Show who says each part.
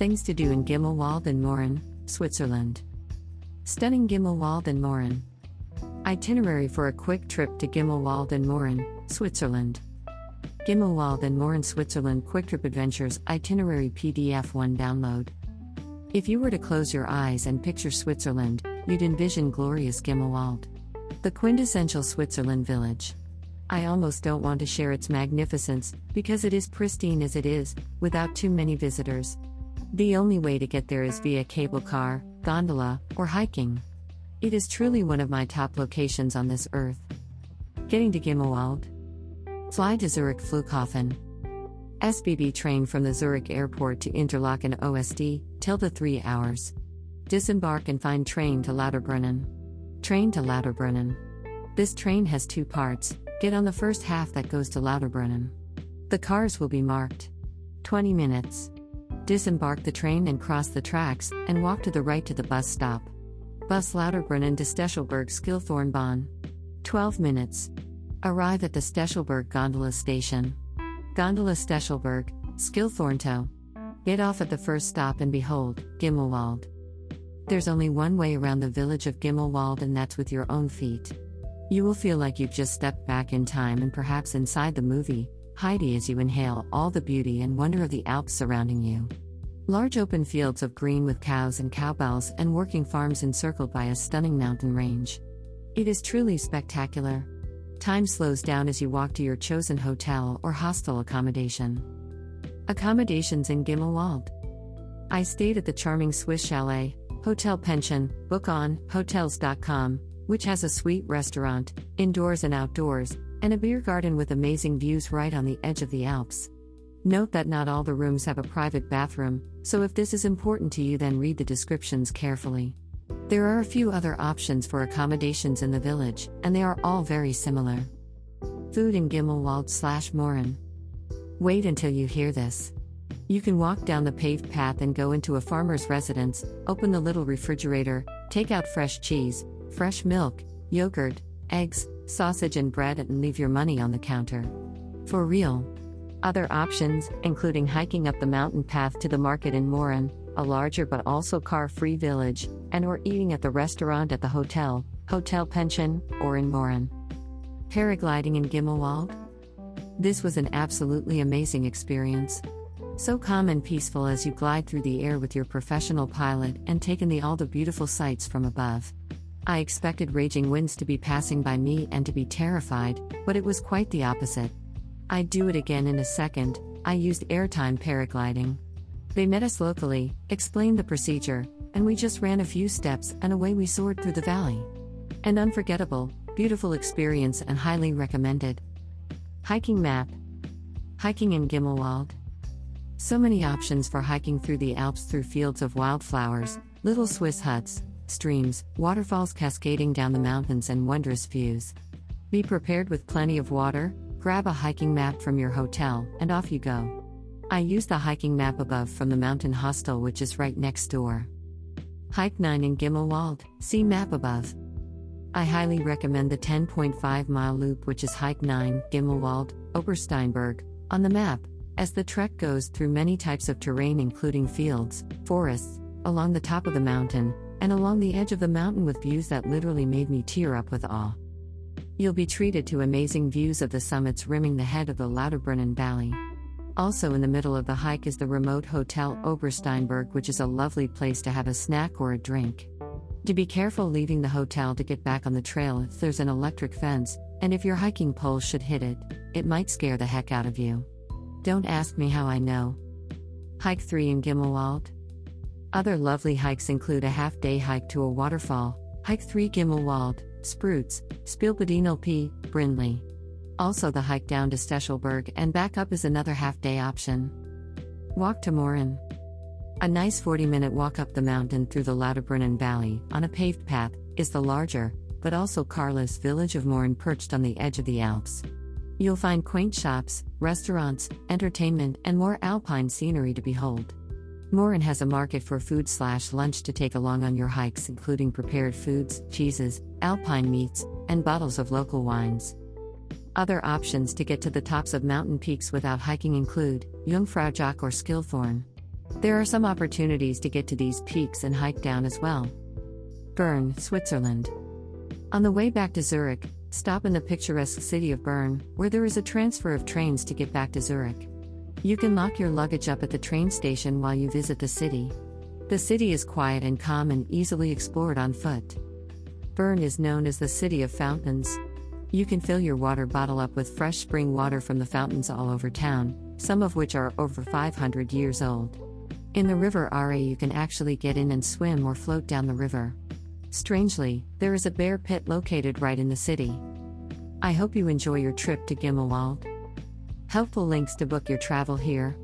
Speaker 1: Things to do in Gimmelwald and Mürren, Switzerland. Stunning Gimmelwald and Mürren. Itinerary for a quick trip to Gimmelwald and Mürren, Switzerland. Gimmelwald and Mürren, Switzerland Quick Trip Adventures Itinerary PDF 1 download. If you were to close your eyes and picture Switzerland, you'd envision glorious Gimmelwald. The quintessential Switzerland village. I almost don't want to share its magnificence, because it is pristine as it is, without too many visitors. The only way to get there is via cable car, gondola, or hiking. It is truly one of my top locations on this earth. Getting to Gimmelwald. Fly to Zurich Flughafen. SBB train from the Zurich airport to Interlaken Ost, tilde 3 hours. Disembark and find train to Lauterbrunnen. Train to Lauterbrunnen. This train has two parts. Get on the first half that goes to Lauterbrunnen. The cars will be marked. 20 minutes. Disembark the train and cross the tracks, and walk to the right to the bus stop. Bus Lauterbrunnen to Stechelberg Skilthornbahn. 12 minutes. Arrive at the Stechelberg gondola station. Gondola Stechelberg, Skilthornto. Get off at the first stop and behold, Gimmelwald. There's only one way around the village of Gimmelwald, and that's with your own feet. You will feel like you've just stepped back in time and perhaps inside the movie, Heidi, as you inhale all the beauty and wonder of the Alps surrounding you. Large open fields of green with cows and cowbells and working farms encircled by a stunning mountain range. It is truly spectacular. Time slows down as you walk to your chosen hotel or hostel accommodation. Accommodations in Gimmelwald. I stayed at the charming Swiss chalet, Hotel Pension, book on hotels.com, which has a suite restaurant, indoors and outdoors, and a beer garden with amazing views right on the edge of the Alps. Note that not all the rooms have a private bathroom, so if this is important to you, then read the descriptions carefully. There are a few other options for accommodations in the village, and they are all very similar. Food in Gimmelwald slash Mürren. Wait until you hear this. You can walk down the paved path and go into a farmer's residence, open the little refrigerator, take out fresh cheese, fresh milk, yogurt, eggs, sausage, and bread, and leave your money on the counter. For real. Other options, including hiking up the mountain path to the market in Mürren, a larger but also car-free village, and or eating at the restaurant at the hotel, Hotel Pension, or in Mürren. Paragliding in Gimmelwald? This was an absolutely amazing experience. So calm and peaceful as you glide through the air with your professional pilot and take in the all the beautiful sights from above. I expected raging winds to be passing by me and to be terrified, but it was quite the opposite. I'd do it again in a second, I used airtime paragliding. They met us locally, explained the procedure, and we just ran a few steps and away we soared through the valley. An unforgettable, beautiful experience and highly recommended. Hiking map Hiking in Gimmelwald. So many options for hiking through the Alps through fields of wildflowers, little Swiss huts, streams, waterfalls cascading down the mountains, and wondrous views. Be prepared with plenty of water, grab a hiking map from your hotel, and off you go. I use the hiking map above from the mountain hostel, which is right next door. Hike 9 in Gimmelwald, see map above. I highly recommend the 10.5 mile loop, which is Hike 9, Gimmelwald, Obersteinberg, on the map as the trek goes through many types of terrain, including fields, forests, along the top of the mountain, and along the edge of the mountain with views that literally made me tear up with awe. You'll be treated to amazing views of the summits rimming the head of the Lauterbrunnen Valley. Also, in the middle of the hike is the remote Hotel Obersteinberg, which is a lovely place to have a snack or a drink. To be careful leaving the hotel to get back on the trail if there's an electric fence, and if your hiking pole should hit it, it might scare the heck out of you. Don't ask me how I know. Hike 3 in Gimmelwald. Other lovely hikes include a half day hike to a waterfall, Hike 3 Gimmelwald, Sprutz, Spielbedinel P, Brindley. Also, the hike down to Stechelberg and back up is another half day option. Walk to Mürren. A nice 40 minute walk up the mountain through the Lauterbrunnen Valley on a paved path is the larger, but also carless village of Mürren perched on the edge of the Alps. You'll find quaint shops, restaurants, entertainment, and more alpine scenery to behold. Mürren has a market for food slash lunch to take along on your hikes, including prepared foods, cheeses, alpine meats, and bottles of local wines. Other options to get to the tops of mountain peaks without hiking include Jungfraujoch or Skilthorn. There are some opportunities to get to these peaks and hike down as well. Bern, Switzerland. On the way back to Zurich, stop in the picturesque city of Bern, where there is a transfer of trains to get back to Zurich. You can lock your luggage up at the train station while you visit the city. The city is quiet and calm and easily explored on foot. Bern is known as the City of Fountains. You can fill your water bottle up with fresh spring water from the fountains all over town, some of which are over 500 years old. In the River Aare, you can actually get in and swim or float down the river. Strangely, there is a bear pit located right in the city. I hope you enjoy your trip to Gimmelwald. Helpful links to book your travel here.